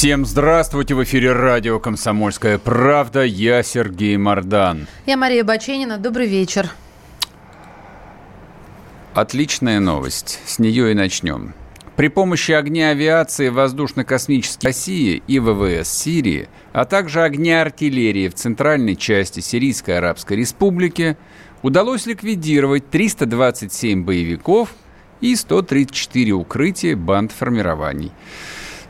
Всем здравствуйте! В эфире радио «Комсомольская правда». Я Сергей Мордан. Я Мария Баченина. Добрый вечер. Отличная новость. С нее и начнем. При помощи огня авиации воздушно-космической России и ВВС Сирии, а также огня артиллерии в центральной части Сирийской Арабской Республики удалось ликвидировать 327 боевиков и 134 укрытия банд формирований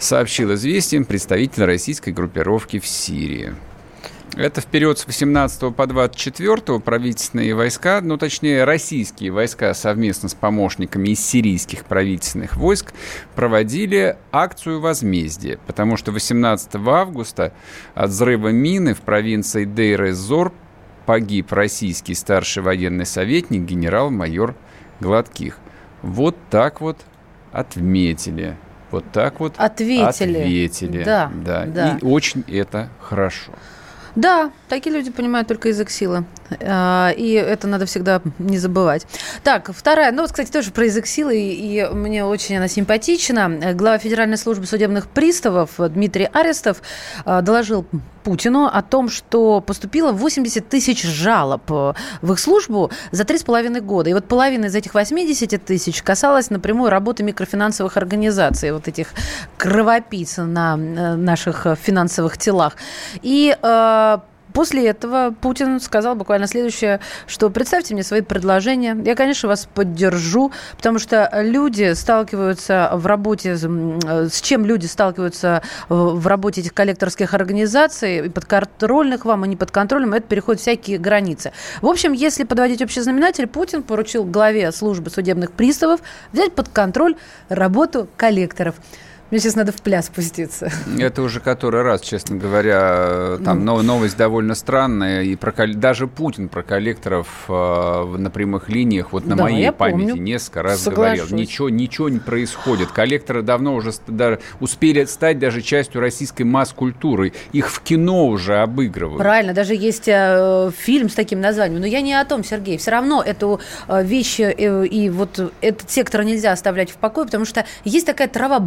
сообщил известием представитель российской группировки в Сирии. Это в период с 18 по 24 правительственные войска, ну точнее российские войска совместно с помощниками из сирийских правительственных войск проводили акцию возмездия, потому что 18 августа от взрыва мины в провинции Дейр-эз-Зор погиб российский старший военный советник генерал-майор Гладких. Вот так вот отметили вот так вот ответили. Ответили. Да, да. да. И очень это хорошо. Да, такие люди понимают только язык силы. А, и это надо всегда не забывать. Так, вторая, ну, вот, кстати, тоже про язык силы, и мне очень она симпатична. Глава Федеральной службы судебных приставов Дмитрий Арестов а, доложил Путину о том, что поступило 80 тысяч жалоб э, в их службу за три с половиной года. И вот половина из этих 80 тысяч касалась напрямую работы микрофинансовых организаций, вот этих кровопийц на э, наших финансовых телах. И э, После этого Путин сказал буквально следующее, что представьте мне свои предложения. Я, конечно, вас поддержу, потому что люди сталкиваются в работе, с чем люди сталкиваются в работе этих коллекторских организаций, и подконтрольных вам, и не подконтрольным, это переходит всякие границы. В общем, если подводить общий знаменатель, Путин поручил главе службы судебных приставов взять под контроль работу коллекторов. Мне сейчас надо в пляс спуститься. Это уже который раз, честно говоря, там ну. новость довольно странная. И про, даже Путин про коллекторов э, на прямых линиях, вот на да, моей памяти, помню. несколько раз Соглашусь. говорил. Ничего, ничего не происходит. Коллекторы давно уже да, успели стать даже частью российской масс-культуры. Их в кино уже обыгрывают. Правильно, даже есть э, фильм с таким названием. Но я не о том, Сергей. Все равно эту э, вещь э, и вот этот сектор нельзя оставлять в покое, потому что есть такая трава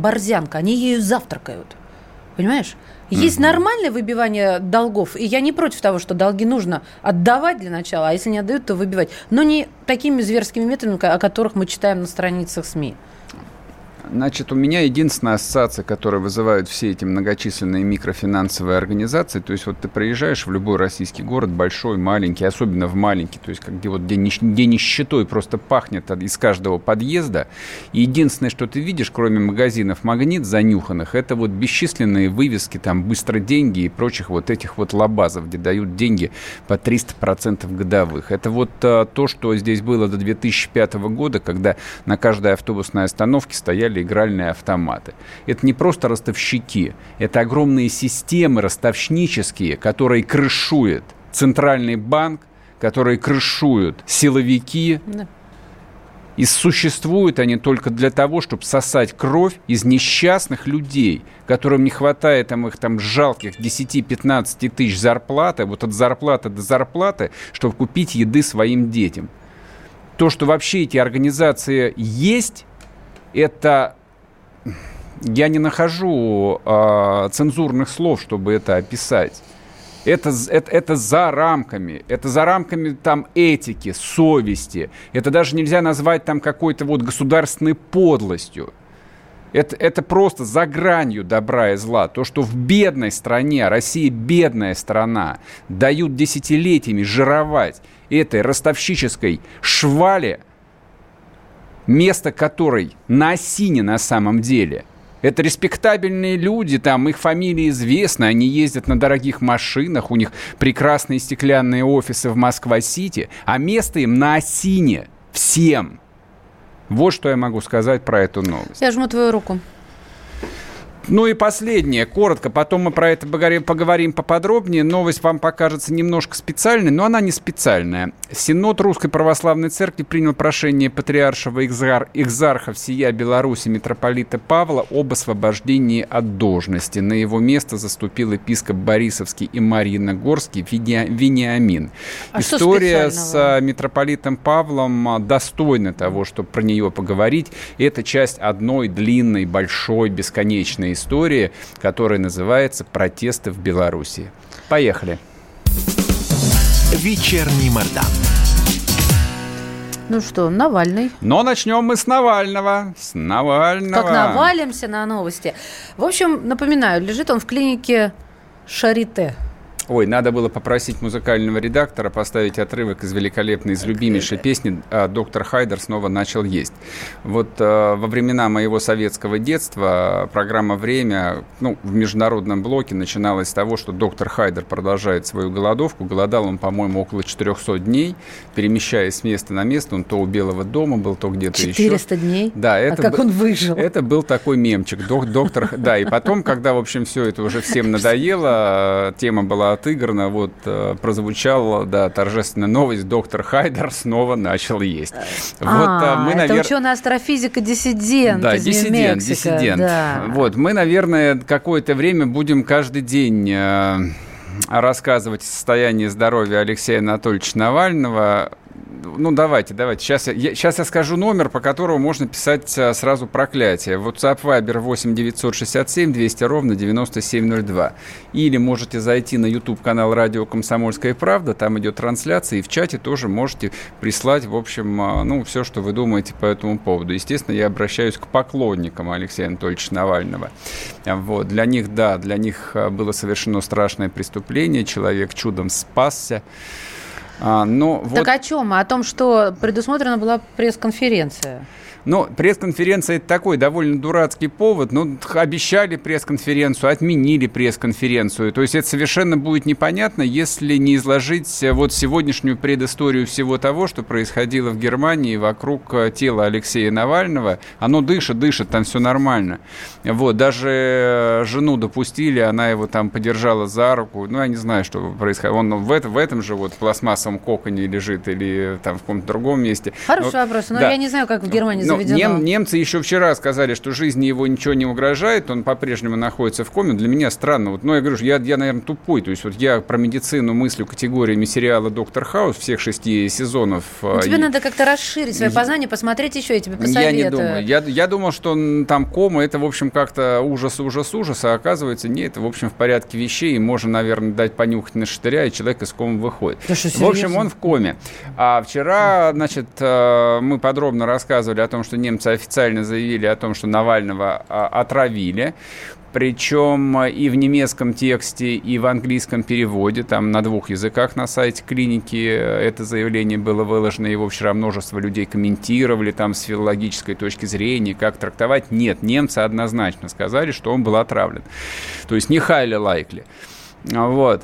завтрака, они ею завтракают. Понимаешь? Есть mm-hmm. нормальное выбивание долгов, и я не против того, что долги нужно отдавать для начала, а если не отдают, то выбивать. Но не такими зверскими методами, о которых мы читаем на страницах СМИ. Значит, у меня единственная ассоциация, которая вызывают все эти многочисленные микрофинансовые организации, то есть вот ты приезжаешь в любой российский город, большой, маленький, особенно в маленький, то есть как где, вот, где, нищ, где нищетой просто пахнет из каждого подъезда, и единственное, что ты видишь, кроме магазинов «Магнит» занюханных, это вот бесчисленные вывески, там, «Быстро деньги» и прочих вот этих вот лабазов, где дают деньги по 300% годовых. Это вот а, то, что здесь было до 2005 года, когда на каждой автобусной остановке стояли игральные автоматы. Это не просто ростовщики, это огромные системы ростовщнические, которые крышуют центральный банк, которые крышуют силовики. Да. И существуют они только для того, чтобы сосать кровь из несчастных людей, которым не хватает там, их там жалких 10-15 тысяч зарплаты, вот от зарплаты до зарплаты, чтобы купить еды своим детям. То, что вообще эти организации есть, это я не нахожу э, цензурных слов, чтобы это описать. Это, это, это за рамками, это за рамками там этики, совести. Это даже нельзя назвать там какой-то вот государственной подлостью. Это, это просто за гранью добра и зла. То, что в бедной стране, Россия бедная страна, дают десятилетиями жировать этой ростовщической швали – место которой на осине на самом деле. Это респектабельные люди, там их фамилии известны, они ездят на дорогих машинах, у них прекрасные стеклянные офисы в Москва-Сити, а место им на осине всем. Вот что я могу сказать про эту новость. Я жму твою руку. Ну и последнее, коротко, потом мы про это поговорим поподробнее. Новость вам покажется немножко специальной, но она не специальная. Синод Русской Православной Церкви принял прошение патриаршего экзар, экзарха всея Беларуси митрополита Павла об освобождении от должности. На его место заступил епископ Борисовский и Марьиногорский Вениамин. А История с а, митрополитом Павлом а, достойна того, чтобы про нее поговорить. Это часть одной длинной, большой, бесконечной истории, которая называется «Протесты в Беларуси». Поехали. Вечерний Мордан. Ну что, Навальный. Но начнем мы с Навального. С Навального. Как навалимся на новости. В общем, напоминаю, лежит он в клинике Шарите. Ой, надо было попросить музыкального редактора поставить отрывок из великолепной, из любимейшей песни а «Доктор Хайдер снова начал есть». Вот э, во времена моего советского детства программа «Время» ну, в международном блоке начиналась с того, что доктор Хайдер продолжает свою голодовку. Голодал он, по-моему, около 400 дней, перемещаясь с места на место. Он то у Белого дома был, то где-то еще. 400 дней? Да. Это а как он выжил? Это был такой мемчик. Док, доктор... Да, и потом, когда, в общем, все это уже всем надоело, тема была отыграно, вот э, прозвучала, да, торжественная новость, доктор Хайдер снова начал есть. Вот, а, мы, навер... это ученый-астрофизика-диссидент Да, диссидент, диссидент. Да. Вот, мы, наверное, какое-то время будем каждый день э, рассказывать о состоянии здоровья Алексея Анатольевича Навального ну, давайте, давайте. Сейчас я, сейчас я скажу номер, по которому можно писать а, сразу проклятие. WhatsApp Viber 8 967 200 ровно 9702. Или можете зайти на YouTube-канал «Радио Комсомольская правда», там идет трансляция, и в чате тоже можете прислать, в общем, а, ну, все, что вы думаете по этому поводу. Естественно, я обращаюсь к поклонникам Алексея Анатольевича Навального. Вот. Для них, да, для них а, было совершено страшное преступление, человек чудом спасся. А, но так вот... о чем? О том, что предусмотрена была пресс-конференция. Но пресс-конференция – это такой довольно дурацкий повод. Ну, обещали пресс-конференцию, отменили пресс-конференцию. То есть это совершенно будет непонятно, если не изложить э, вот сегодняшнюю предысторию всего того, что происходило в Германии вокруг э, тела Алексея Навального. Оно дышит, дышит, там все нормально. Вот, даже э, жену допустили, она его там подержала за руку. Ну, я не знаю, что происходит. Он в, это, в этом же вот пластмассовом коконе лежит или там в каком-то другом месте. Хороший но, вопрос. Но да. я не знаю, как в Германии заведено. Нем, немцы еще вчера сказали, что жизни его ничего не угрожает, он по-прежнему находится в коме. Для меня странно. Вот, ну, я говорю, я, я, наверное, тупой. То есть вот я про медицину мыслю категориями сериала «Доктор Хаус» всех шести сезонов. Ну, тебе и... надо как-то расширить свои познания, посмотреть еще, я тебе посоветую. Я не думаю. Я, я думал, что там кома, это, в общем, как-то ужас, ужас, ужас, а оказывается, нет, это, в общем, в порядке вещей, и можно, наверное, дать понюхать на штыря, и человек из комы выходит. Да что, в общем, он в коме. А вчера, значит, э, мы подробно рассказывали о том, что немцы официально заявили о том, что Навального а, отравили. Причем и в немецком тексте, и в английском переводе, там на двух языках на сайте клиники это заявление было выложено, его вчера множество людей комментировали там с филологической точки зрения, как трактовать. Нет, немцы однозначно сказали, что он был отравлен. То есть не highly likely. Вот.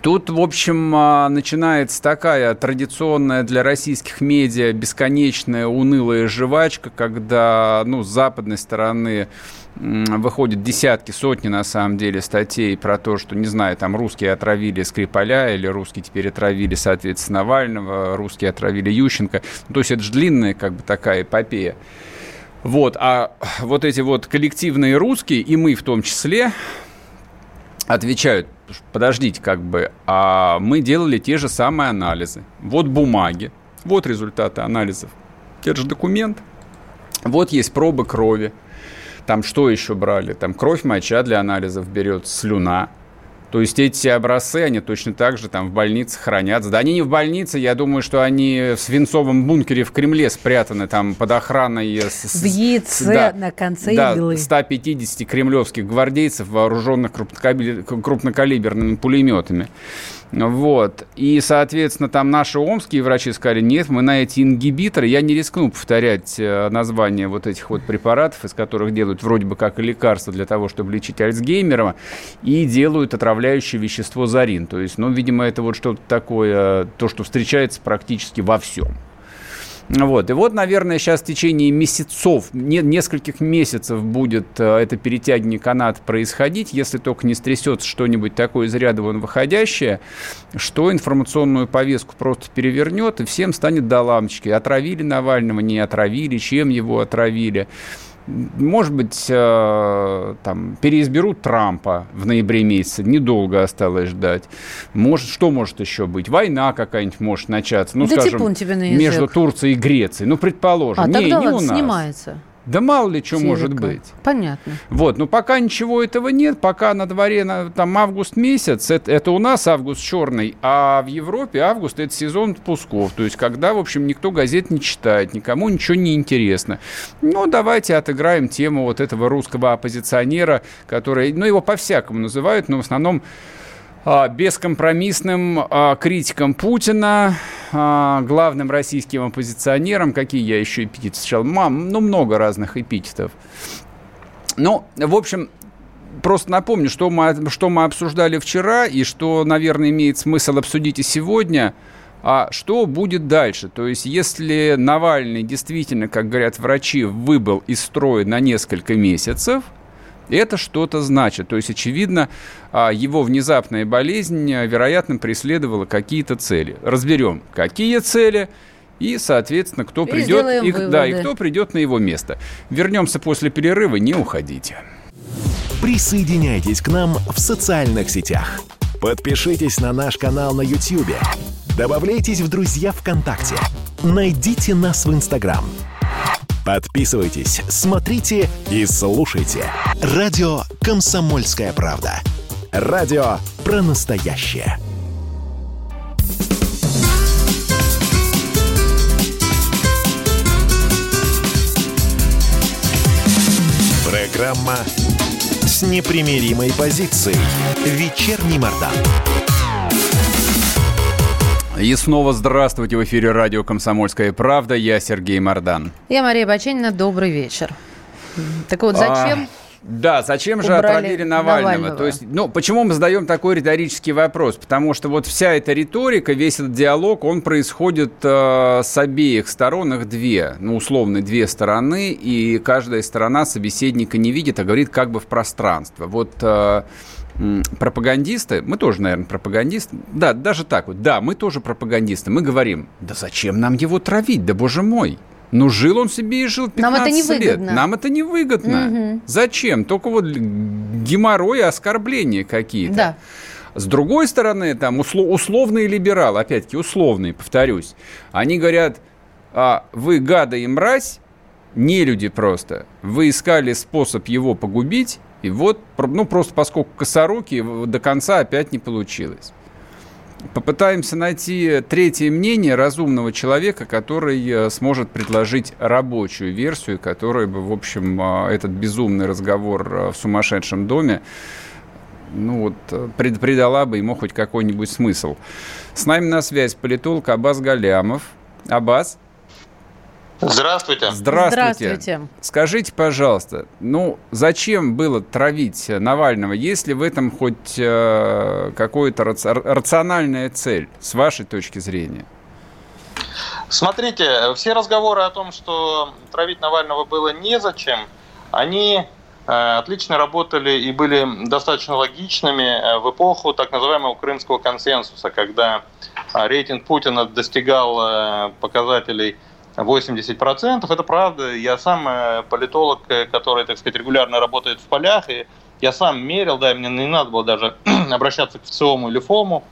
Тут, в общем, а, начинается такая традиционная для российских медиа бесконечная унылая жвачка, когда ну, с западной стороны выходят десятки, сотни, на самом деле, статей про то, что, не знаю, там русские отравили Скрипаля или русские теперь отравили, соответственно, Навального, русские отравили Ющенко. То есть это же длинная как бы такая эпопея. Вот, а вот эти вот коллективные русские, и мы в том числе, отвечают, подождите, как бы, а мы делали те же самые анализы. Вот бумаги, вот результаты анализов. Это же документ. Вот есть пробы крови. Там что еще брали? Там кровь, моча для анализов берет, слюна. То есть эти образцы, они точно так же там в больнице хранятся. Да они не в больнице, я думаю, что они в свинцовом бункере в Кремле спрятаны там под охраной... В яйце да, на конце да, иглы. 150 кремлевских гвардейцев, вооруженных крупнокалиберными пулеметами. Вот. И, соответственно, там наши омские врачи сказали, нет, мы на эти ингибиторы, я не рискну повторять э, название вот этих вот препаратов, из которых делают вроде бы как и лекарства для того, чтобы лечить Альцгеймера, и делают отравляющее вещество зарин. То есть, ну, видимо, это вот что-то такое, то, что встречается практически во всем. Вот. И вот, наверное, сейчас в течение месяцев, не, нескольких месяцев будет э, это перетягивание канат происходить, если только не стрясется что-нибудь такое из ряда вон выходящее, что информационную повестку просто перевернет, и всем станет до лампочки. Отравили Навального, не отравили, чем его отравили. Может быть, э, там, переизберут Трампа в ноябре месяце, недолго осталось ждать. Может, что может еще быть? Война какая-нибудь может начаться, ну, да скажем, тебе на между Турцией и Грецией. Ну, предположим. А не, тогда не у нас. снимается. Да мало ли что может быть. Понятно. Вот, но пока ничего этого нет, пока на дворе на, там август месяц, это, это у нас август черный, а в Европе август это сезон отпусков, то есть когда, в общем, никто газет не читает, никому ничего не интересно. Ну, давайте отыграем тему вот этого русского оппозиционера, который, ну, его по-всякому называют, но в основном бескомпромиссным а, критиком Путина, а, главным российским оппозиционером. Какие я еще эпитеты встречал? Мам, ну, много разных эпитетов. Ну, в общем, просто напомню, что мы, что мы обсуждали вчера и что, наверное, имеет смысл обсудить и сегодня. А что будет дальше? То есть, если Навальный действительно, как говорят врачи, выбыл из строя на несколько месяцев – это что-то значит. То есть, очевидно, а, его внезапная болезнь, а, вероятно, преследовала какие-то цели. Разберем, какие цели и, соответственно, кто И придет, и, выводы. да, и кто придет на его место. Вернемся после перерыва, не уходите. Присоединяйтесь к нам в социальных сетях. Подпишитесь на наш канал на YouTube. Добавляйтесь в друзья ВКонтакте. Найдите нас в Инстаграм. Подписывайтесь, смотрите и слушайте. Радио «Комсомольская правда». Радио про настоящее. Программа с непримиримой позицией. Вечерний Мордан. И снова здравствуйте в эфире радио «Комсомольская правда». Я Сергей Мордан. Я Мария Баченина. Добрый вечер. Так вот, зачем? А, да, зачем же отравили Навального? Навального? То есть, ну, почему мы задаем такой риторический вопрос? Потому что вот вся эта риторика, весь этот диалог, он происходит э, с обеих сторон, их две, ну, условно, две стороны, и каждая сторона собеседника не видит, а говорит как бы в пространство. Вот э, пропагандисты, мы тоже, наверное, пропагандисты, да, даже так вот, да, мы тоже пропагандисты, мы говорим, да зачем нам его травить, да боже мой, ну, жил он себе и жил 15 Нам это лет. невыгодно. Нам это невыгодно. Мгм. Зачем? Только вот геморрой и оскорбления какие-то. Да. С другой стороны, там усло- условные либералы, опять-таки условные, повторюсь, они говорят, а, вы гады и мразь, не люди просто, вы искали способ его погубить, и вот, ну просто поскольку косоруки, в- до конца опять не получилось. Попытаемся найти третье мнение разумного человека, который э, сможет предложить рабочую версию, которая бы, в общем, э, этот безумный разговор э, в сумасшедшем доме ну вот, э, прид- придала бы ему хоть какой-нибудь смысл. С нами на связь политолог Абаз Галямов. Абаз, Здравствуйте. здравствуйте. Здравствуйте. Скажите, пожалуйста, ну зачем было травить Навального, если в этом хоть э, какая-то раци- рациональная цель, с вашей точки зрения? Смотрите, все разговоры о том, что травить Навального было незачем, они э, отлично работали и были достаточно логичными э, в эпоху так называемого крымского консенсуса, когда э, рейтинг Путина достигал э, показателей 80%. Это правда. Я сам э, политолог, э, который, так сказать, регулярно работает в полях, и я сам мерил, да, и мне не надо было даже обращаться к ВЦИОМу или ФОМу.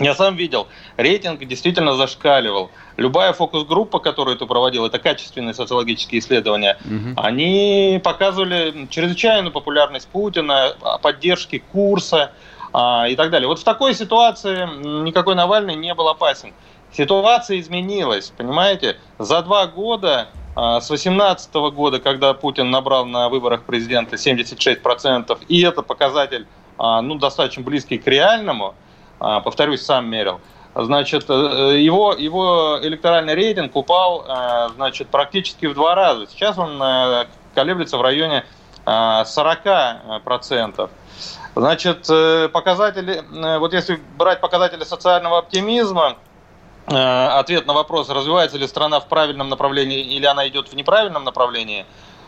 Я сам видел, рейтинг действительно зашкаливал. Любая фокус-группа, которую ты проводил, это качественные социологические исследования, Мгм. они показывали чрезвычайную популярность Путина, поддержки курса а, и так далее. Вот в такой ситуации никакой Навальный не был опасен. Ситуация изменилась, понимаете? За два года, а, с 2018 года, когда Путин набрал на выборах президента 76%, и это показатель а, ну, достаточно близкий к реальному, а, повторюсь, сам мерил, значит, э, его, его электоральный рейтинг упал э, значит, практически в два раза. Сейчас он э, колеблется в районе э, 40%. Значит, э, показатели, э, вот если брать показатели социального оптимизма, ответ на вопрос, развивается ли страна в правильном направлении или она идет в неправильном направлении.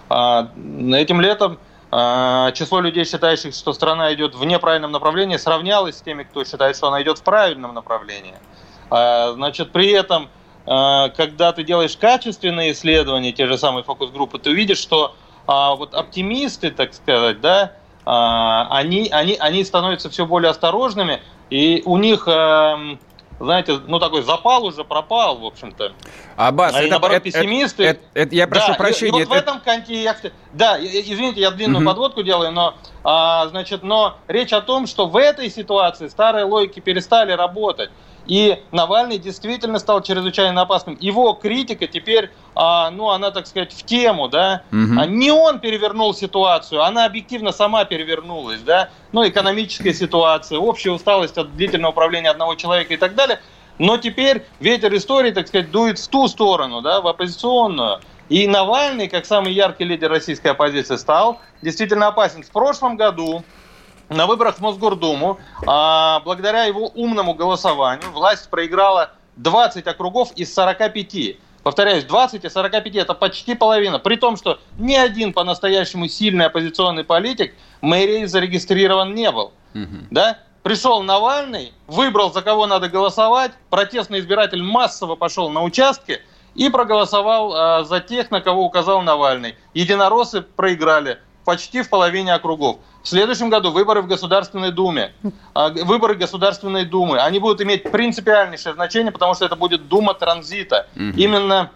Этим летом число людей, считающих, что страна идет в неправильном направлении, сравнялось с теми, кто считает, что она идет в правильном направлении. Значит, при этом, когда ты делаешь качественные исследования, те же самые фокус-группы, ты увидишь, что вот оптимисты, так сказать, да, они, они, они становятся все более осторожными, и у них эм, знаете, ну такой запал уже пропал, в общем-то. Аббас, а это, наоборот, это, пессимисты. Это, это, это, я прошу да, прощения. И, и вот это... в этом контексте, да, извините, я длинную угу. подводку делаю, но, а, значит, но речь о том, что в этой ситуации старые логики перестали работать. И Навальный действительно стал чрезвычайно опасным. Его критика теперь, а, ну, она, так сказать, в тему, да. Угу. Не он перевернул ситуацию, она объективно сама перевернулась, да. Ну, экономическая ситуация, общая усталость от длительного управления одного человека и так далее. Но теперь ветер истории, так сказать, дует в ту сторону, да, в оппозиционную. И Навальный, как самый яркий лидер российской оппозиции, стал действительно опасен. В прошлом году на выборах в Мосгордуму, а, благодаря его умному голосованию, власть проиграла 20 округов из 45. Повторяюсь, 20 из 45 это почти половина. При том, что ни один по-настоящему сильный оппозиционный политик мэрии зарегистрирован не был. Угу. Да? Пришел Навальный, выбрал, за кого надо голосовать, протестный избиратель массово пошел на участки и проголосовал э, за тех, на кого указал Навальный. Единороссы проиграли почти в половине округов. В следующем году выборы в Государственной Думе. А, выборы Государственной Думы. Они будут иметь принципиальнейшее значение, потому что это будет Дума транзита. Угу. Именно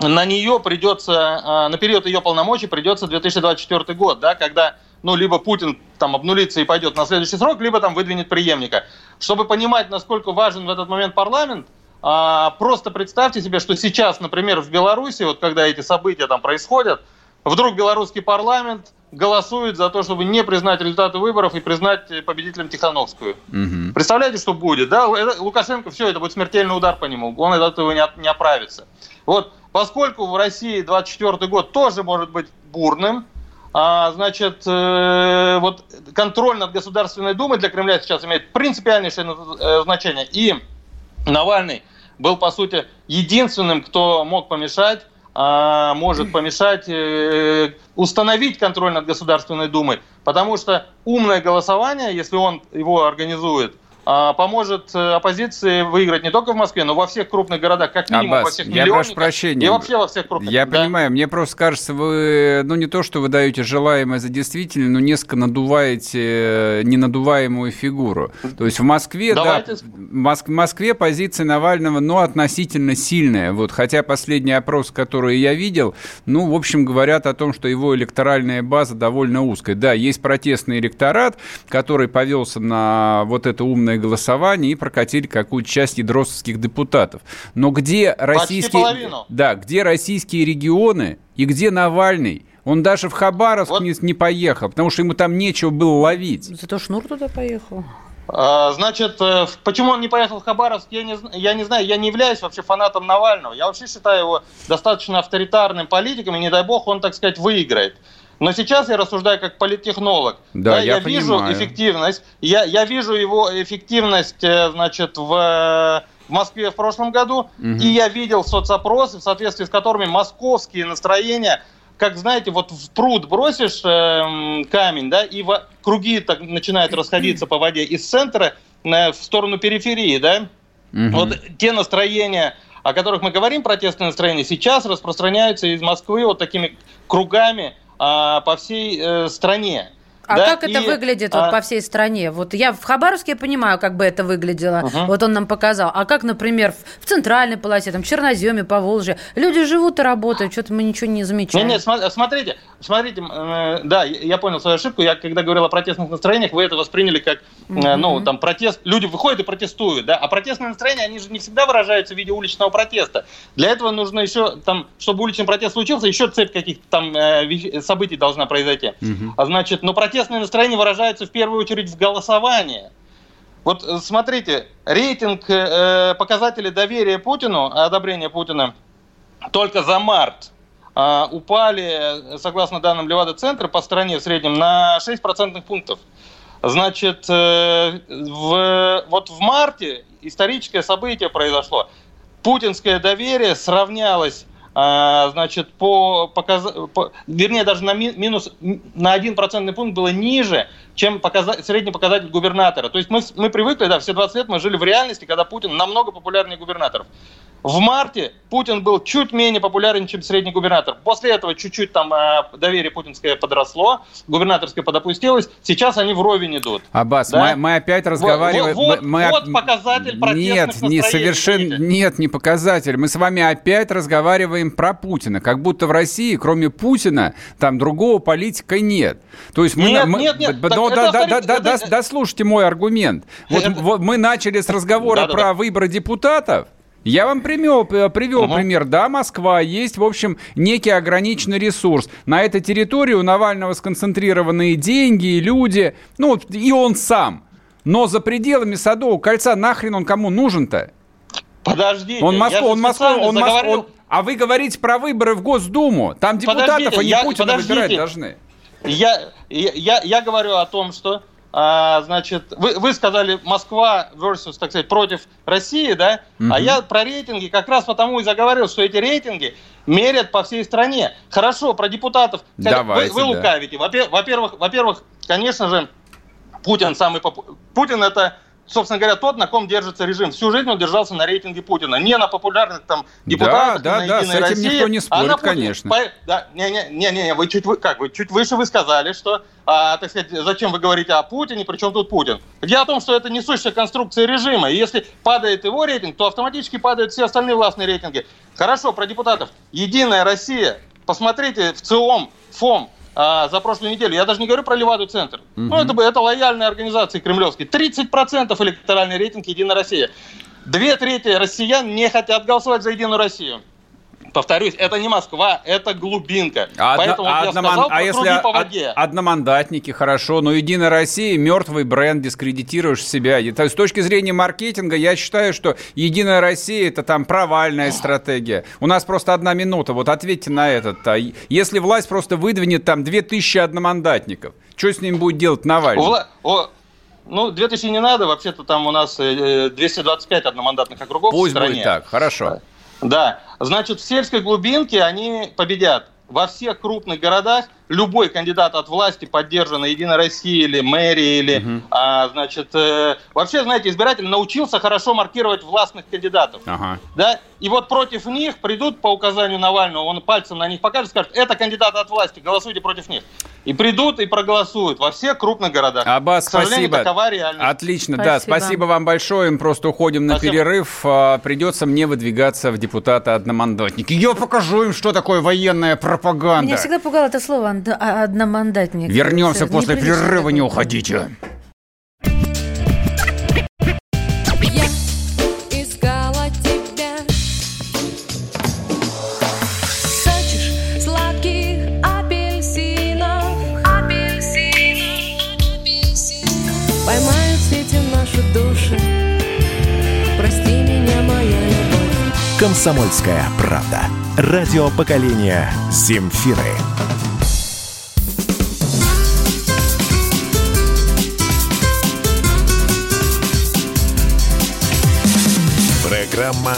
на нее придется, а, на период ее полномочий придется 2024 год, да, когда ну, либо Путин там обнулится и пойдет на следующий срок, либо там выдвинет преемника. Чтобы понимать, насколько важен в этот момент парламент, а, просто представьте себе, что сейчас, например, в Беларуси, вот когда эти события там происходят, вдруг белорусский парламент голосует за то, чтобы не признать результаты выборов и признать победителем Тихановскую. Угу. Представляете, что будет? Да? Лукашенко, все, это будет смертельный удар по нему, он от этого не, не оправится. Вот, поскольку в России 24 год тоже может быть бурным, а, значит, э, вот контроль над Государственной Думой для Кремля сейчас имеет принципиальнейшее э, значение. И Навальный был, по сути, единственным, кто мог помешать может помешать э, установить контроль над Государственной Думой, потому что умное голосование, если он его организует, а, поможет э, оппозиции выиграть не только в Москве, но во всех крупных городах, как минимум Аббас, во всех я прошу прощения. И вообще во всех крупных. Я да? понимаю, мне просто кажется, вы, ну не то, что вы даете желаемое за действительное, но несколько надуваете э, ненадуваемую фигуру. То есть в Москве, Давайте. да, в Москве позиция Навального, ну, относительно сильная. Вот, хотя последний опрос, который я видел, ну, в общем, говорят о том, что его электоральная база довольно узкая. Да, есть протестный электорат, который повелся на вот это умное умное голосование и прокатили какую-то часть ядросовских депутатов. Но где российские... Да, где российские регионы и где Навальный? Он даже в Хабаровск вот. не, не поехал, потому что ему там нечего было ловить. Зато Шнур туда поехал. А, значит, э, почему он не поехал в Хабаровск, я не, я не знаю. Я не являюсь вообще фанатом Навального. Я вообще считаю его достаточно авторитарным политиком, и не дай бог он, так сказать, выиграет. Но сейчас я рассуждаю как политтехнолог. Да, да я, я вижу эффективность. Я, я вижу его эффективность, э, значит, в, в Москве в прошлом году. Угу. И я видел соцопросы, в соответствии с которыми московские настроения как знаете, вот в пруд бросишь э, камень, да, и в, круги так начинают расходиться по воде из центра э, в сторону периферии, да. Угу. Вот те настроения, о которых мы говорим, протестные настроения, сейчас распространяются из Москвы вот такими кругами по всей э, стране. А да? как это и, выглядит а... вот по всей стране? Вот я в Хабаровске я понимаю, как бы это выглядело. Угу. Вот он нам показал. А как, например, в, в центральной полосе, там, Черноземе, по Волжье, люди живут и работают, что-то мы ничего не замечаем. Нет, нет, смотрите, смотрите, э, да, я понял свою ошибку. Я когда говорил о протестных настроениях, вы это восприняли как, э, ну, там, протест. Люди выходят и протестуют, да, а протестные настроения, они же не всегда выражаются в виде уличного протеста. Для этого нужно еще, там, чтобы уличный протест случился, еще цепь каких-то там э, событий должна произойти. Угу. А значит, но протест протестное настроение выражается в первую очередь в голосовании. Вот э, смотрите, рейтинг э, показателей доверия Путину, одобрения Путина только за март э, упали, согласно данным Левада-центра, по стране в среднем на 6 процентных пунктов. Значит, э, в, вот в марте историческое событие произошло. путинское доверие сравнялось а, значит, по, показ... по вернее, даже на минус на один процентный пункт было ниже, чем показа... средний показатель губернатора. То есть мы, мы привыкли, да, все 20 лет мы жили в реальности, когда Путин намного популярнее губернаторов. В марте Путин был чуть менее популярен, чем средний губернатор. После этого чуть-чуть там э, доверие путинское подросло, губернаторское подопустилось. Сейчас они вровень идут. Аббас, да? мы, мы опять разговариваем... Вот, мы, вот показатель Нет, не совершенно... Нет, не показатель. Мы с вами опять разговариваем про Путина. Как будто в России, кроме Путина, там другого политика нет. То есть мы... Нет, мы, нет, нет. Да, да, да, да, да, да, дослушайте мой аргумент. Вот, вот мы начали с разговора про выборы депутатов, я вам привел, привел угу. пример. Да, Москва, есть, в общем, некий ограниченный ресурс. На этой территории у Навального сконцентрированные деньги и люди, ну, и он сам. Но за пределами Садового кольца нахрен он кому нужен-то? Подождите, он Москва, он Москва, он Москва, он... А вы говорите про выборы в Госдуму. Там депутатов, подождите, они я, Путина подождите. выбирать должны. Я, я, я говорю о том, что а, значит, вы, вы сказали Москва versus, так сказать, против России, да? Угу. А я про рейтинги как раз потому и заговорил, что эти рейтинги мерят по всей стране. Хорошо, про депутатов. Давайте, вы, вы лукавите. Да. Во-первых, во-первых, конечно же, Путин самый поп... Путин это собственно говоря, тот, на ком держится режим. Всю жизнь он держался на рейтинге Путина, не на популярных там депутатах, да, да, на да, с этим России, никто не спорит, а конечно. По, да, не, не, не, не, вы чуть, как, вы чуть выше вы сказали, что, а, так сказать, зачем вы говорите о Путине, причем тут Путин. Дело о том, что это несущая конструкция режима, и если падает его рейтинг, то автоматически падают все остальные властные рейтинги. Хорошо, про депутатов. Единая Россия, посмотрите ВЦИОМ, ФОМ, а, за прошлую неделю. Я даже не говорю про Леваду Центр. Угу. Ну, это, это лояльные организации кремлевские. 30% электоральный рейтинг «Единая Россия». Две трети россиян не хотят голосовать за «Единую Россию». Повторюсь, это не Москва, это глубинка. А Поэтому одно, я одноман... сказал, а если по воде. одномандатники, хорошо, но Единая Россия, мертвый бренд, дискредитируешь себя. То есть, с точки зрения маркетинга, я считаю, что Единая Россия это там провальная стратегия. У нас просто одна минута, вот ответьте на этот. Если власть просто выдвинет там 2000 одномандатников, что с ним будет делать Навальный? Вла... О... Ну, 2000 не надо, вообще-то там у нас 225 э, одномандатных округов Пусть в стране. будет так, хорошо. Да, значит, в сельской глубинке они победят. Во всех крупных городах любой кандидат от власти, поддержанный Единой Россией или мэрией, или, угу. а, значит, э, вообще, знаете, избиратель научился хорошо маркировать властных кандидатов. Ага. Да? И вот против них придут по указанию Навального, он пальцем на них покажет, скажет, это кандидаты от власти, голосуйте против них. И придут и проголосуют во всех крупных городах. Аббас, спасибо. такова реальность. Отлично, спасибо. да, спасибо вам большое. Мы просто уходим на спасибо. перерыв. А, придется мне выдвигаться в депутаты одномандатники. Я покажу им, что такое военная пропаганда. Меня всегда пугало это слово одномандатник. Вернемся после перерыва, не уходите. «Комсомольская правда». Радио поколения «Земфиры». Программа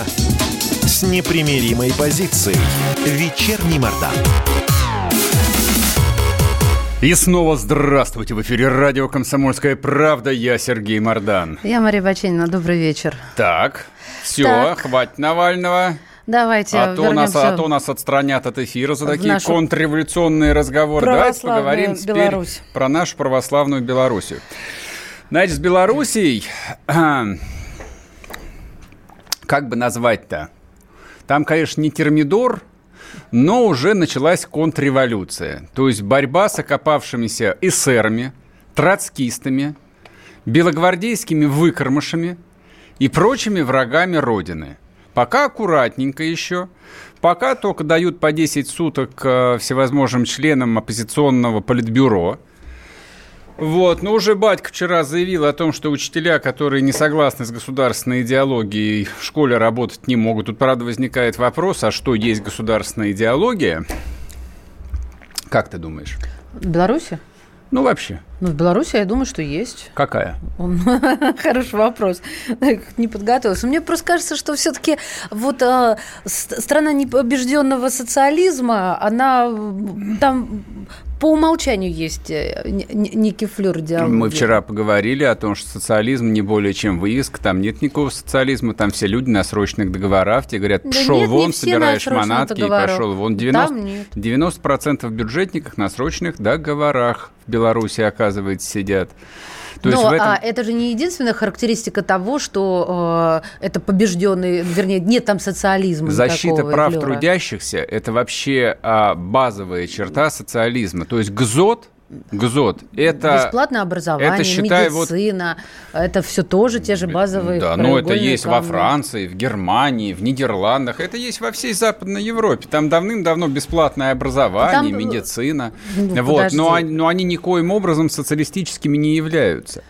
с непримиримой позицией. Вечерний Мордан. И снова здравствуйте! В эфире радио «Комсомольская правда». Я Сергей Мордан. Я Мария Баченина. Добрый вечер. Так, все, так. хватит Навального. Давайте а то, нас, а то нас отстранят от эфира за такие контрреволюционные разговоры. Давайте поговорим Беларусь. теперь про нашу православную Белоруссию. Значит, с Белоруссией... Как бы назвать-то? Там, конечно, не термидор, но уже началась контрреволюция. То есть борьба с окопавшимися эсерами, троцкистами, белогвардейскими выкормышами и прочими врагами Родины. Пока аккуратненько еще. Пока только дают по 10 суток э, всевозможным членам оппозиционного политбюро. Вот, но уже батька вчера заявил о том, что учителя, которые не согласны с государственной идеологией, в школе работать не могут. Тут, правда, возникает вопрос, а что есть государственная идеология? Как ты думаешь? В Беларуси? Ну, вообще. Ну, в Беларуси, я думаю, что есть. Какая? Хороший вопрос. Не подготовился. Мне просто кажется, что все-таки вот э, страна непобежденного социализма, она там по умолчанию есть э, некий флер диалога. Мы вчера поговорили о том, что социализм не более чем вывеска, там нет никакого социализма, там все люди на срочных договорах, тебе говорят, пошел да вон, собираешь манатки и пошел вон. 90%, 90% бюджетников на срочных договорах в Беларуси, оказывается, сидят. То Но этом... а, это же не единственная характеристика того, что э, это побежденный, вернее, нет там социализма. Защита прав флера. трудящихся – это вообще а, базовая черта социализма. То есть ГЗОТ ГЗОТ. Это, Бесплатное образование, это, считай, медицина, вот, это все тоже те же базовые Да, но это есть камни. во Франции, в Германии, в Нидерландах, это есть во всей Западной Европе. Там давным-давно бесплатное образование, Там... медицина. Ну, вот, но, но они никоим образом социалистическими не являются.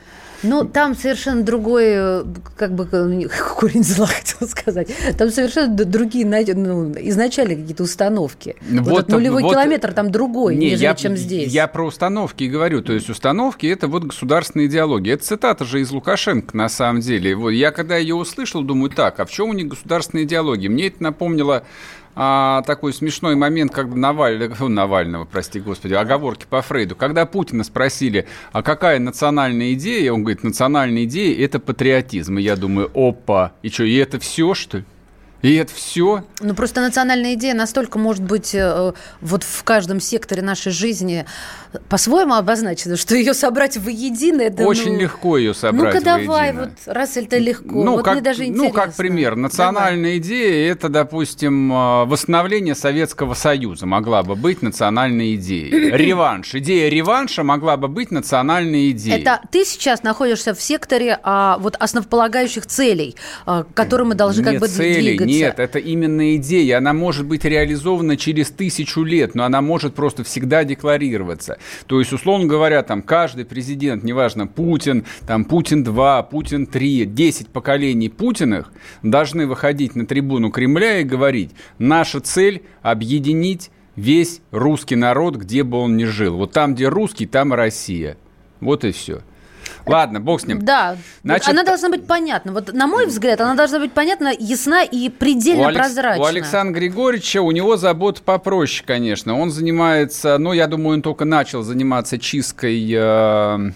Ну, там совершенно другой, э, как бы, корень зла хотел сказать. Там совершенно другие, ну, изначально какие-то установки. Вот, вот этот нулевой вот, километр там другой, не, нежели я, чем здесь. Я про установки и говорю. То есть установки – это вот государственная идеология. Это цитата же из Лукашенко, на самом деле. Вот я когда ее услышал, думаю, так, а в чем у них государственная идеология? Мне это напомнило а, такой смешной момент, как Навального, Навального, прости господи, оговорки по Фрейду. Когда Путина спросили, а какая национальная идея, он говорит, национальная идея – это патриотизм. И я думаю, опа, и что, и это все, что ли? И это все. Ну, просто национальная идея настолько может быть э, вот в каждом секторе нашей жизни по-своему обозначена, что ее собрать воедино, это Очень ну... легко ее собрать Ну-ка давай, вот раз это легко. Ну, вот как, мне даже интересно. Ну, как пример. Национальная давай. идея – это, допустим, э, восстановление Советского Союза могла бы быть национальной идеей. Реванш. Идея реванша могла бы быть национальной идеей. Это ты сейчас находишься в секторе а, вот основополагающих целей, а, к которым мы должны Нет, как бы цели, двигаться. Нет, это именно идея. Она может быть реализована через тысячу лет, но она может просто всегда декларироваться. То есть, условно говоря, там каждый президент, неважно, Путин, там Путин-2, Путин-3, 10 поколений Путиных должны выходить на трибуну Кремля и говорить, наша цель – объединить весь русский народ, где бы он ни жил. Вот там, где русский, там Россия. Вот и все. Ладно, бог с ним. Да, Значит, она должна быть понятна. Вот на мой взгляд, она должна быть понятна, ясна и предельно у прозрачна. У Александра Григорьевича у него забот попроще, конечно. Он занимается, ну, я думаю, он только начал заниматься чисткой э,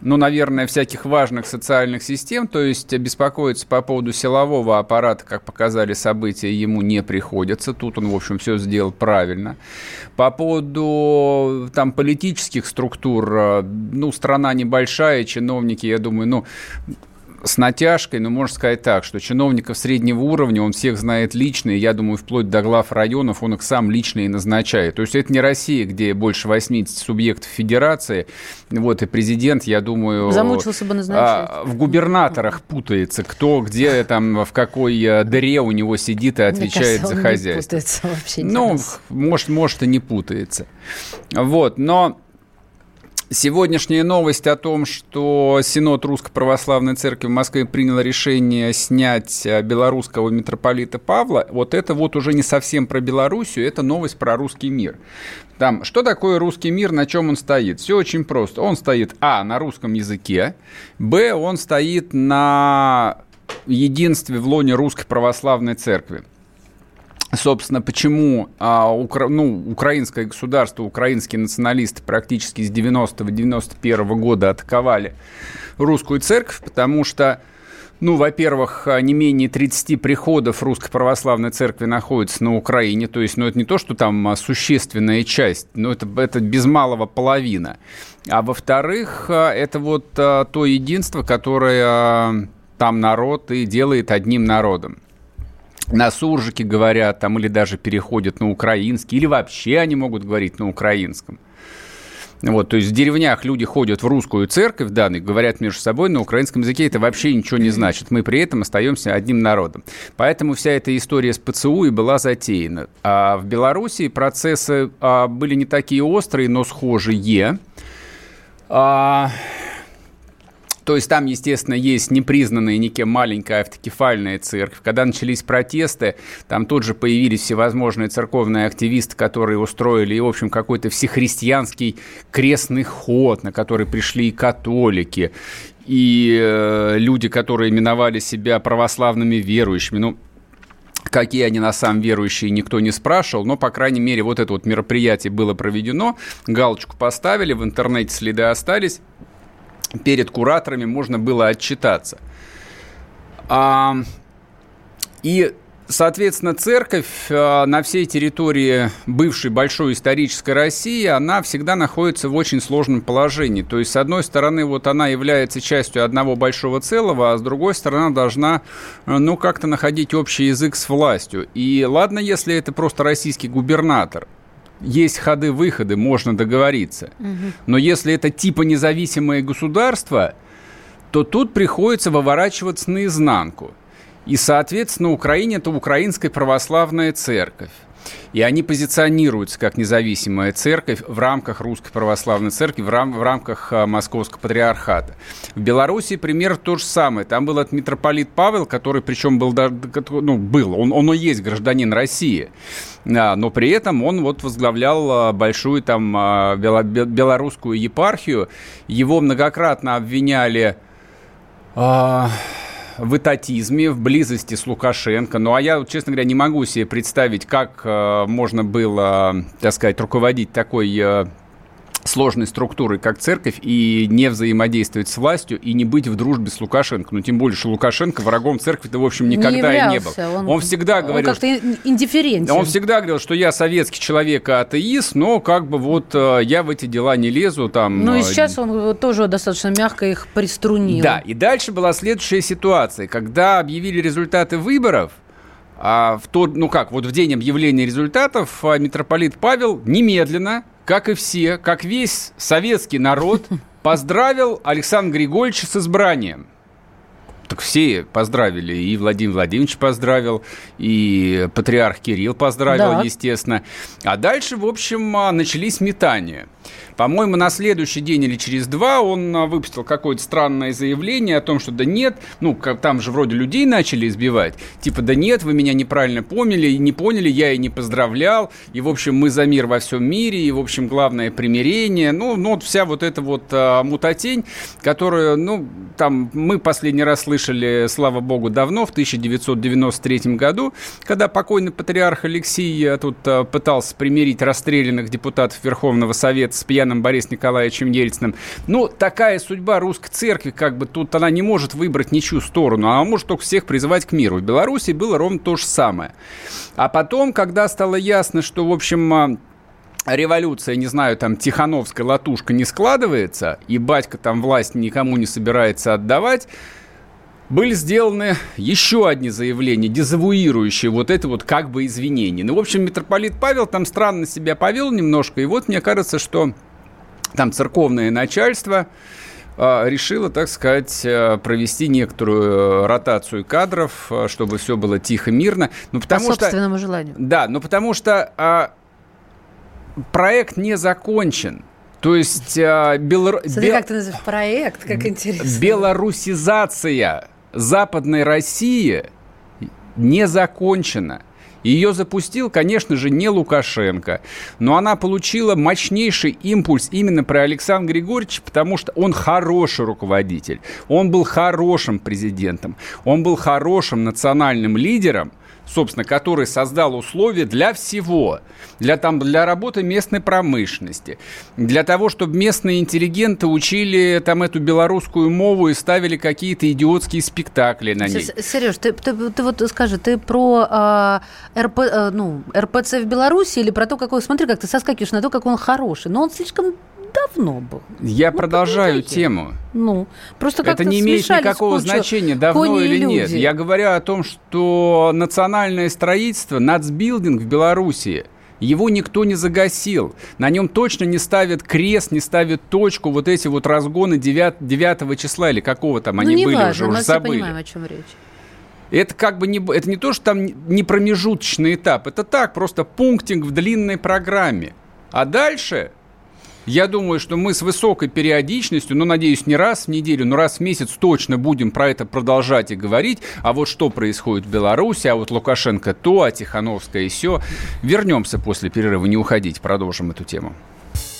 ну, наверное, всяких важных социальных систем, то есть беспокоиться по поводу силового аппарата, как показали события, ему не приходится. Тут он, в общем, все сделал правильно. По поводу там политических структур, э, ну, страна небольшая, чиновники, я думаю, ну, с натяжкой, но можно сказать так, что чиновников среднего уровня он всех знает лично, и я думаю, вплоть до глав районов он их сам лично и назначает. То есть это не Россия, где больше 80 субъектов федерации, вот, и президент, я думаю... Замучился бы назначать. А, в губернаторах путается, кто где там, в какой э, дыре у него сидит и отвечает кажется, за хозяйство. Не путается вообще. Ну, может, может и не путается. Вот, но Сегодняшняя новость о том, что Синод Русской Православной Церкви в Москве принял решение снять э, белорусского митрополита Павла, вот это вот уже не совсем про Белоруссию, это новость про русский мир. Там, что такое русский мир, на чем он стоит? Все очень просто. Он стоит, а, на русском языке, б, он стоит на единстве в лоне Русской Православной Церкви собственно, почему а, укра... ну, украинское государство, украинские националисты практически с 90-91 года атаковали русскую церковь, потому что, ну, во-первых, не менее 30 приходов Русской Православной Церкви находится на Украине, то есть, ну, это не то, что там существенная часть, но это, это без малого половина. А во-вторых, это вот а, то единство, которое там народ и делает одним народом на суржике говорят там или даже переходят на украинский, или вообще они могут говорить на украинском. Вот, то есть в деревнях люди ходят в русскую церковь, да, и говорят между собой на украинском языке, это вообще ничего не значит. Мы при этом остаемся одним народом. Поэтому вся эта история с ПЦУ и была затеяна. А в Беларуси процессы а, были не такие острые, но схожие. А, То есть там, естественно, есть непризнанная никем маленькая автокефальная церковь. Когда начались протесты, там тут же появились всевозможные церковные активисты, которые устроили, в общем, какой-то всехристианский крестный ход, на который пришли и католики, и э, люди, которые именовали себя православными верующими. Ну, какие они на самом верующие, никто не спрашивал, но, по крайней мере, вот это вот мероприятие было проведено, галочку поставили, в интернете следы остались, перед кураторами можно было отчитаться. А, и Соответственно, церковь э, на всей территории бывшей большой исторической России, она всегда находится в очень сложном положении. То есть, с одной стороны, вот она является частью одного большого целого, а с другой стороны, должна, э, ну, как-то находить общий язык с властью. И ладно, если это просто российский губернатор, есть ходы-выходы, можно договориться. Угу. Но если это типа независимое государство, то тут приходится выворачиваться наизнанку. И, соответственно, Украине это Украинская православная церковь. И они позиционируются как независимая церковь в рамках Русской Православной Церкви, в, рам в рамках а, Московского Патриархата. В Беларуси пример то же самое. Там был этот митрополит Павел, который причем был, ну, был он, он и есть гражданин России. А, но при этом он вот возглавлял а, большую там белорусскую епархию. Его многократно обвиняли в этатизме, в близости с Лукашенко. Ну, а я, честно говоря, не могу себе представить, как э, можно было, так сказать, руководить такой э, сложной структурой, как церковь, и не взаимодействовать с властью, и не быть в дружбе с Лукашенко. Ну, тем более, что Лукашенко врагом церкви-то, в общем, никогда не и не был. Он, он всегда он говорил... Он как-то индифферентен. Он всегда говорил, что я советский человек, а атеист, но как бы вот э, я в эти дела не лезу. Там, ну, и э, сейчас он тоже достаточно мягко их приструнил. Да, и дальше была следующая ситуация. Когда объявили результаты выборов, а в тот, ну как, вот в день объявления результатов а, митрополит Павел немедленно как и все, как весь советский народ, поздравил Александра Григорьевича с избранием. Так все поздравили. И Владимир Владимирович поздравил, и патриарх Кирилл поздравил, да. естественно. А дальше, в общем, а, начались метания. По-моему, на следующий день или через два он а, выпустил какое-то странное заявление о том, что да нет, ну, там же вроде людей начали избивать, типа да нет, вы меня неправильно поняли, и не поняли, я и не поздравлял, и, в общем, мы за мир во всем мире, и, в общем, главное примирение, ну, ну вот вся вот эта вот а, мутатень, которую, ну, там, мы последний раз слышали, слава богу, давно, в 1993 году, когда покойный патриарх Алексей а, тут а, пытался примирить расстрелянных депутатов Верховного Совета с пьяным Борисом Николаевичем Ельциным. Ну, такая судьба русской церкви, как бы тут она не может выбрать ничью сторону, она может только всех призывать к миру. В Беларуси было ровно то же самое. А потом, когда стало ясно, что, в общем, а, революция, не знаю, там, Тихановская латушка не складывается, и батька там власть никому не собирается отдавать, были сделаны еще одни заявления, дезавуирующие вот это вот как бы извинение. Ну, в общем, митрополит Павел там странно себя повел немножко, и вот мне кажется, что там церковное начальство э, решило, так сказать, э, провести некоторую э, ротацию кадров, чтобы все было тихо, мирно. Ну, потому По собственному что, желанию. Да, ну потому что а, проект не закончен. То есть... А, Белор... Смотри, Бел... как ты называешь проект, как интересно. Белорусизация Западной России не закончена. Ее запустил, конечно же, не Лукашенко, но она получила мощнейший импульс именно про Александра Григорьевича, потому что он хороший руководитель, он был хорошим президентом, он был хорошим национальным лидером – собственно, который создал условия для всего. Для, там, для работы местной промышленности. Для того, чтобы местные интеллигенты учили там эту белорусскую мову и ставили какие-то идиотские спектакли на ней. Сереж, ты, ты, ты вот скажи, ты про а, РП, а, ну, РПЦ в Беларуси или про то, какой... Смотри, как ты соскакиваешь на то, как он хороший. Но он слишком давно был. Я ну, продолжаю подождите. тему. Ну, просто Это не имеет никакого значения, давно или нет. Я говорю о том, что национальное строительство, нацбилдинг в Беларуси, его никто не загасил. На нем точно не ставят крест, не ставят точку вот эти вот разгоны 9, 9 числа или какого там ну, они были важно, уже, уже забыли. понимаем, о чем речь. Это как бы не, это не то, что там не промежуточный этап, это так, просто пунктинг в длинной программе. А дальше Я думаю, что мы с высокой периодичностью, ну, надеюсь, не раз в неделю, но раз в месяц точно будем про это продолжать и говорить. А вот что происходит в Беларуси, а вот Лукашенко то, а Тихановская и все. Вернемся после перерыва, не уходить, продолжим эту тему.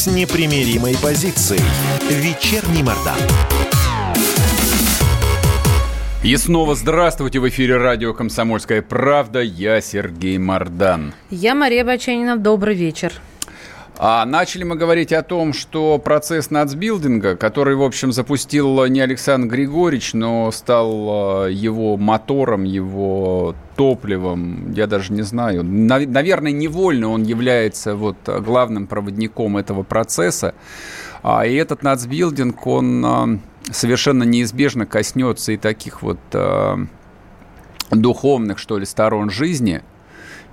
с непримиримой позицией. Вечерний Мордан. И снова здравствуйте в эфире радио «Комсомольская правда». Я Сергей Мордан. Я Мария Баченина. Добрый вечер. А начали мы говорить о том, что процесс нацбилдинга, который, в общем, запустил не Александр Григорьевич, но стал э, его мотором, его топливом, я даже не знаю. Наверное, невольно он является вот главным проводником этого процесса. А, и этот нацбилдинг, он э, совершенно неизбежно коснется и таких вот э, духовных, что ли, сторон жизни –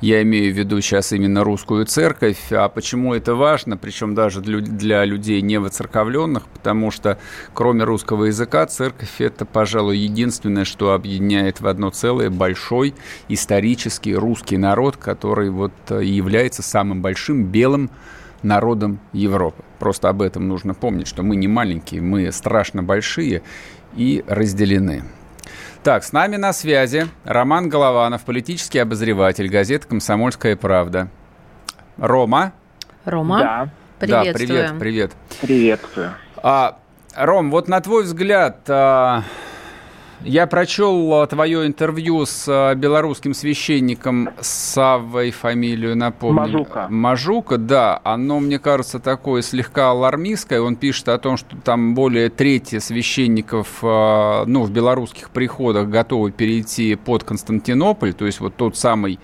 я имею в виду сейчас именно русскую церковь. А почему это важно, причем даже для людей не воцерковленных? Потому что кроме русского языка церковь это, пожалуй, единственное, что объединяет в одно целое большой исторический русский народ, который вот э, является самым большим белым народом Европы. Просто об этом нужно помнить, что мы не маленькие, мы страшно большие и разделены. Так, с нами на связи Роман Голованов, политический обозреватель газеты «Комсомольская правда». Рома? Рома? Да. Да, привет, привет. Приветствую. А, Ром, вот на твой взгляд, а, я прочел а, твое интервью с а, белорусским священником Саввой, фамилию напомню. Мажука. Мажука, да. Оно, мне кажется, такое слегка алармистское. Он пишет о том, что там более трети священников а, ну, в белорусских приходах готовы перейти под Константинополь, то есть вот тот самый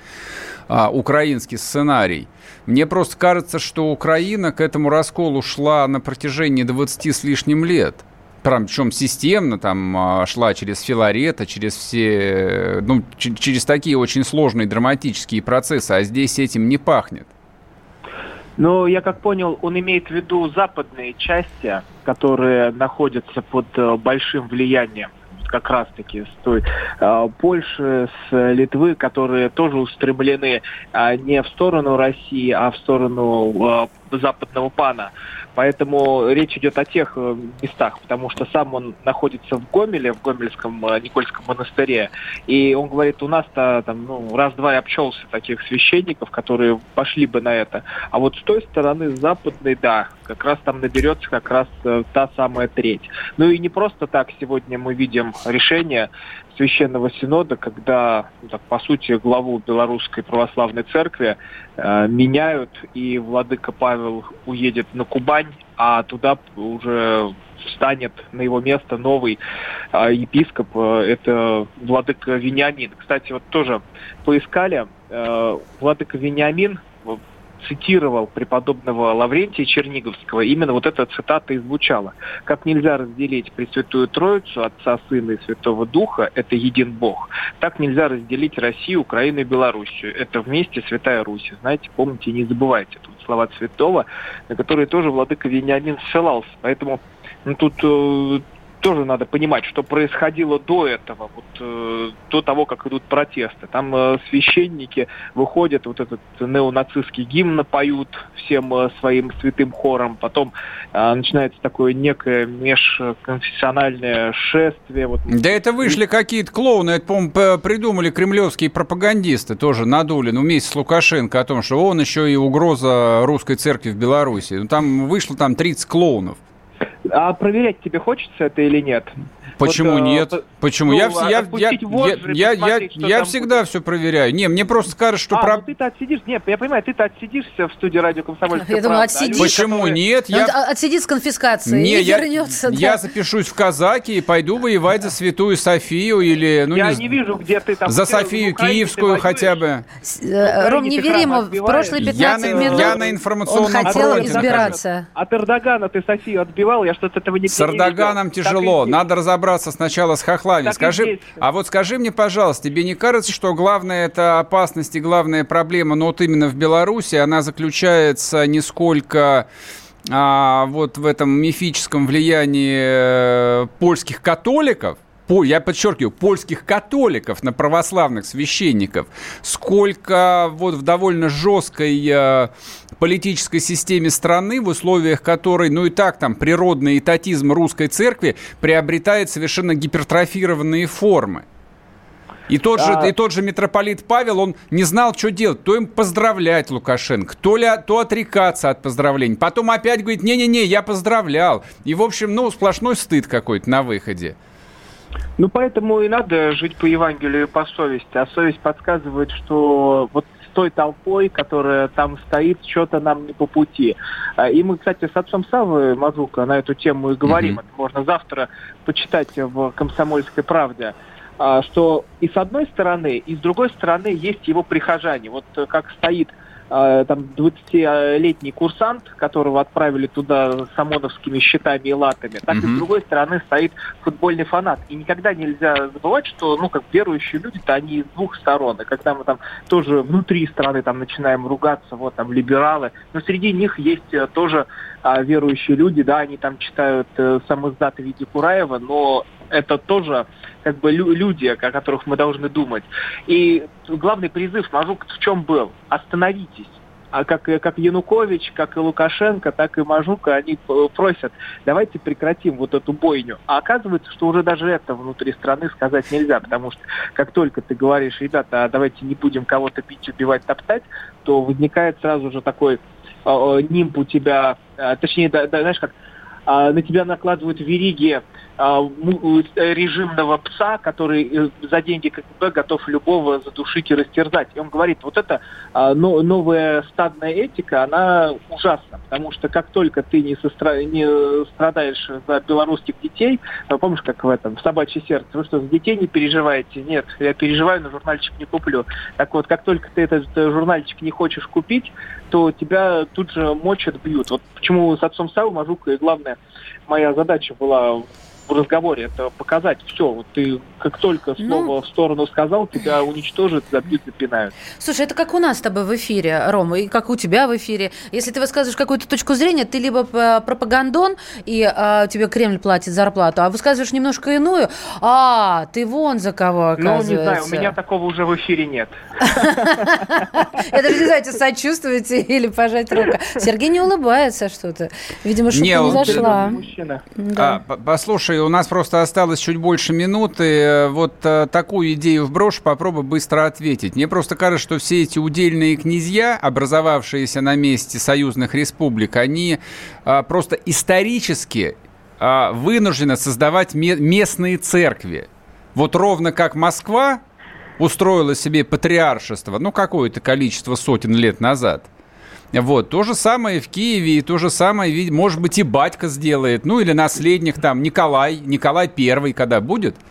украинский сценарий. Мне просто кажется, что Украина к этому расколу шла на протяжении 20 с лишним лет причем системно, там а, шла через Филарета, через все, ну, через такие очень сложные драматические процессы, а здесь этим не пахнет. Ну, я как понял, он имеет в виду западные части, которые находятся под э, большим влиянием как раз-таки с той э, Польши, с Литвы, которые тоже устремлены э, не в сторону России, а в сторону э, западного пана. Поэтому речь идет о тех э, местах, потому что сам он находится в Гомеле, в Гомельском э, Никольском монастыре, и он говорит, у нас-то там, ну, раз-два и обчелся таких священников, которые пошли бы на это. А вот с той стороны, западной, да, как раз там наберется как раз э, та самая треть. Ну и не просто так сегодня мы видим решение Священного Синода, когда, ну, так, по сути, главу Белорусской Православной Церкви э, меняют, и владыка Павел уедет на Кубань, а туда уже станет на его место новый э, епископ, э, это владыка Вениамин. Кстати, вот тоже поискали, э, владыка Вениамин цитировал преподобного Лаврентия Черниговского, именно вот эта цитата и звучала. Как нельзя разделить Пресвятую Троицу, Отца, Сына и Святого Духа, это един Бог, так нельзя разделить Россию, Украину и Белоруссию. Это вместе Святая Русь. Знаете, помните, не забывайте тут слова Святого, на которые тоже владыка Вениамин ссылался. Поэтому ну, тут э, тоже надо понимать, что происходило до этого, вот, э, до того, как идут протесты. Там э, священники выходят, вот этот неонацистский гимн поют всем э, своим святым хором, потом э, начинается такое некое межконфессиональное шествие. Вот. Да это вышли какие-то клоуны, это, по-моему, придумали кремлевские пропагандисты, тоже надули, ну, вместе с Лукашенко о том, что он еще и угроза русской церкви в Беларуси. Ну, там вышло там 30 клоунов. А проверять тебе хочется это или нет? Почему вот, нет? Почему? Ну, я, я, я, я, я, я всегда будет. все проверяю. Не, мне просто скажут, что... А, про... ну ты-то отсидишь... Нет, я понимаю, ты-то отсидишься в студии радио «Комсомольская Я думаю, отсидишь. Почему которые... нет? Я... Отсидит с конфискацией не, и я, вернется. Я да. запишусь в казаки и пойду воевать за Святую Софию или... Ну, я не, не вижу, где ты там... За Софию Киевскую хотя бы. Э, Ром, не вери ему. В прошлые 15 минут я на информационном он хотел избираться. От Эрдогана ты Софию отбивал? Я что-то этого не С Эрдоганом тяжело. Надо разобраться сначала с хохлами. Скажи, а вот скажи мне, пожалуйста, тебе не кажется, что главная это опасность и главная проблема, но вот именно в Беларуси, она заключается не сколько а, вот в этом мифическом влиянии э, польских католиков, я подчеркиваю, польских католиков на православных священников, сколько вот в довольно жесткой э, политической системе страны, в условиях которой, ну и так там природный этатизм русской церкви приобретает совершенно гипертрофированные формы. И тот, а... же, и тот же митрополит Павел, он не знал, что делать. То им поздравлять Лукашенко, то, ли, то отрекаться от поздравлений. Потом опять говорит, не-не-не, я поздравлял. И, в общем, ну, сплошной стыд какой-то на выходе. Ну, поэтому и надо жить по Евангелию и по совести. А совесть подсказывает, что вот с той толпой, которая там стоит, что-то нам не по пути. А, и мы, кстати, с отцом Савы Мазука на эту тему и говорим. Mm-hmm. Это можно завтра почитать в «Комсомольской правде». А, что и с одной стороны, и с другой стороны есть его прихожане. Вот как стоит там 20-летний курсант, которого отправили туда с ОМОНовскими щитами и латами, так mm-hmm. и с другой стороны стоит футбольный фанат. И никогда нельзя забывать, что, ну, как верующие люди-то они из двух сторон. И когда мы там тоже внутри страны там начинаем ругаться, вот там либералы, но среди них есть э, тоже а, верующие люди, да, они там читают э, сам издат в виде Кураева, но это тоже как бы люди, о которых мы должны думать. И главный призыв Мажук в чем был? Остановитесь а как, как Янукович, как и Лукашенко, так и Мажука, они просят, давайте прекратим вот эту бойню. А оказывается, что уже даже это внутри страны сказать нельзя, потому что как только ты говоришь, ребята, а давайте не будем кого-то бить, убивать, топтать, то возникает сразу же такой э, нимб у тебя, точнее, да, да, знаешь, как на тебя накладывают вериги а, режимного пса, который э, за деньги КГБ готов любого задушить и растерзать. И он говорит, вот эта новая стадная этика, она ужасна, потому что как только ты не, состра... не страдаешь за белорусских детей, а помнишь, как в этом, в собачье сердце, вы что, за детей не переживаете? Нет, я переживаю, но журнальчик не куплю. Так вот, как только ты этот журнальчик не хочешь купить, то тебя тут же мочат, бьют. Вот почему с отцом Саву Мажука, и главная моя задача была в разговоре, это показать все. Вот ты как только слово ну... в сторону сказал, тебя уничтожат, забьют, запинают. Слушай, это как у нас с тобой в эфире, Рома, и как у тебя в эфире. Если ты высказываешь какую-то точку зрения, ты либо пропагандон, и а, тебе Кремль платит зарплату, а высказываешь немножко иную, а, ты вон за кого, оказывается. Ну, не знаю, у меня такого уже в эфире нет. Это же не знаете, сочувствуете или пожать руку. Сергей не улыбается что-то. Видимо, шутка не зашла. А, послушай, у нас просто осталось чуть больше минуты. Э, вот э, такую идею вброшу, попробуй быстро ответить. Мне просто кажется, что все эти удельные князья, образовавшиеся на месте союзных республик, они э, просто исторически вынуждены создавать местные церкви. Вот ровно как Москва устроила себе патриаршество, ну, какое-то количество сотен лет назад. Вот, то же самое в Киеве, и то же самое, может быть, и батька сделает, ну, или наследник там, Николай, Николай Первый, когда будет –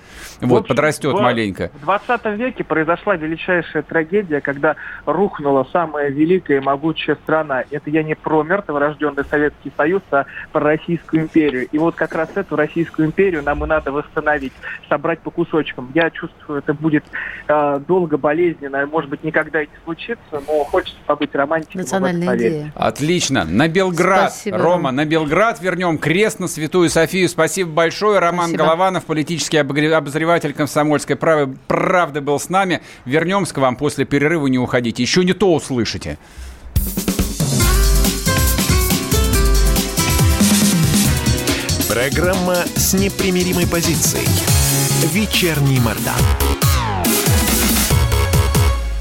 вот, общем, подрастет в, маленько. В 20 веке произошла величайшая трагедия, когда рухнула самая великая и могучая страна. Это я не про мертворожденный Советский Союз, а про Российскую империю. И вот как раз эту Российскую империю нам и надо восстановить, собрать по кусочкам. Я чувствую, это будет э, долго, болезненно, может быть, никогда и не случится, но хочется побыть романтиком. Национальная идея. Отлично. На Белград, Спасибо. Рома, на Белград вернем крест на Святую Софию. Спасибо большое. Роман Спасибо. Голованов, политический обозреватель «Комсомольской правды», правды был с нами. Вернемся к вам после перерыва, не уходите. Еще не то услышите. Программа с непримиримой позицией. Вечерний Мордан.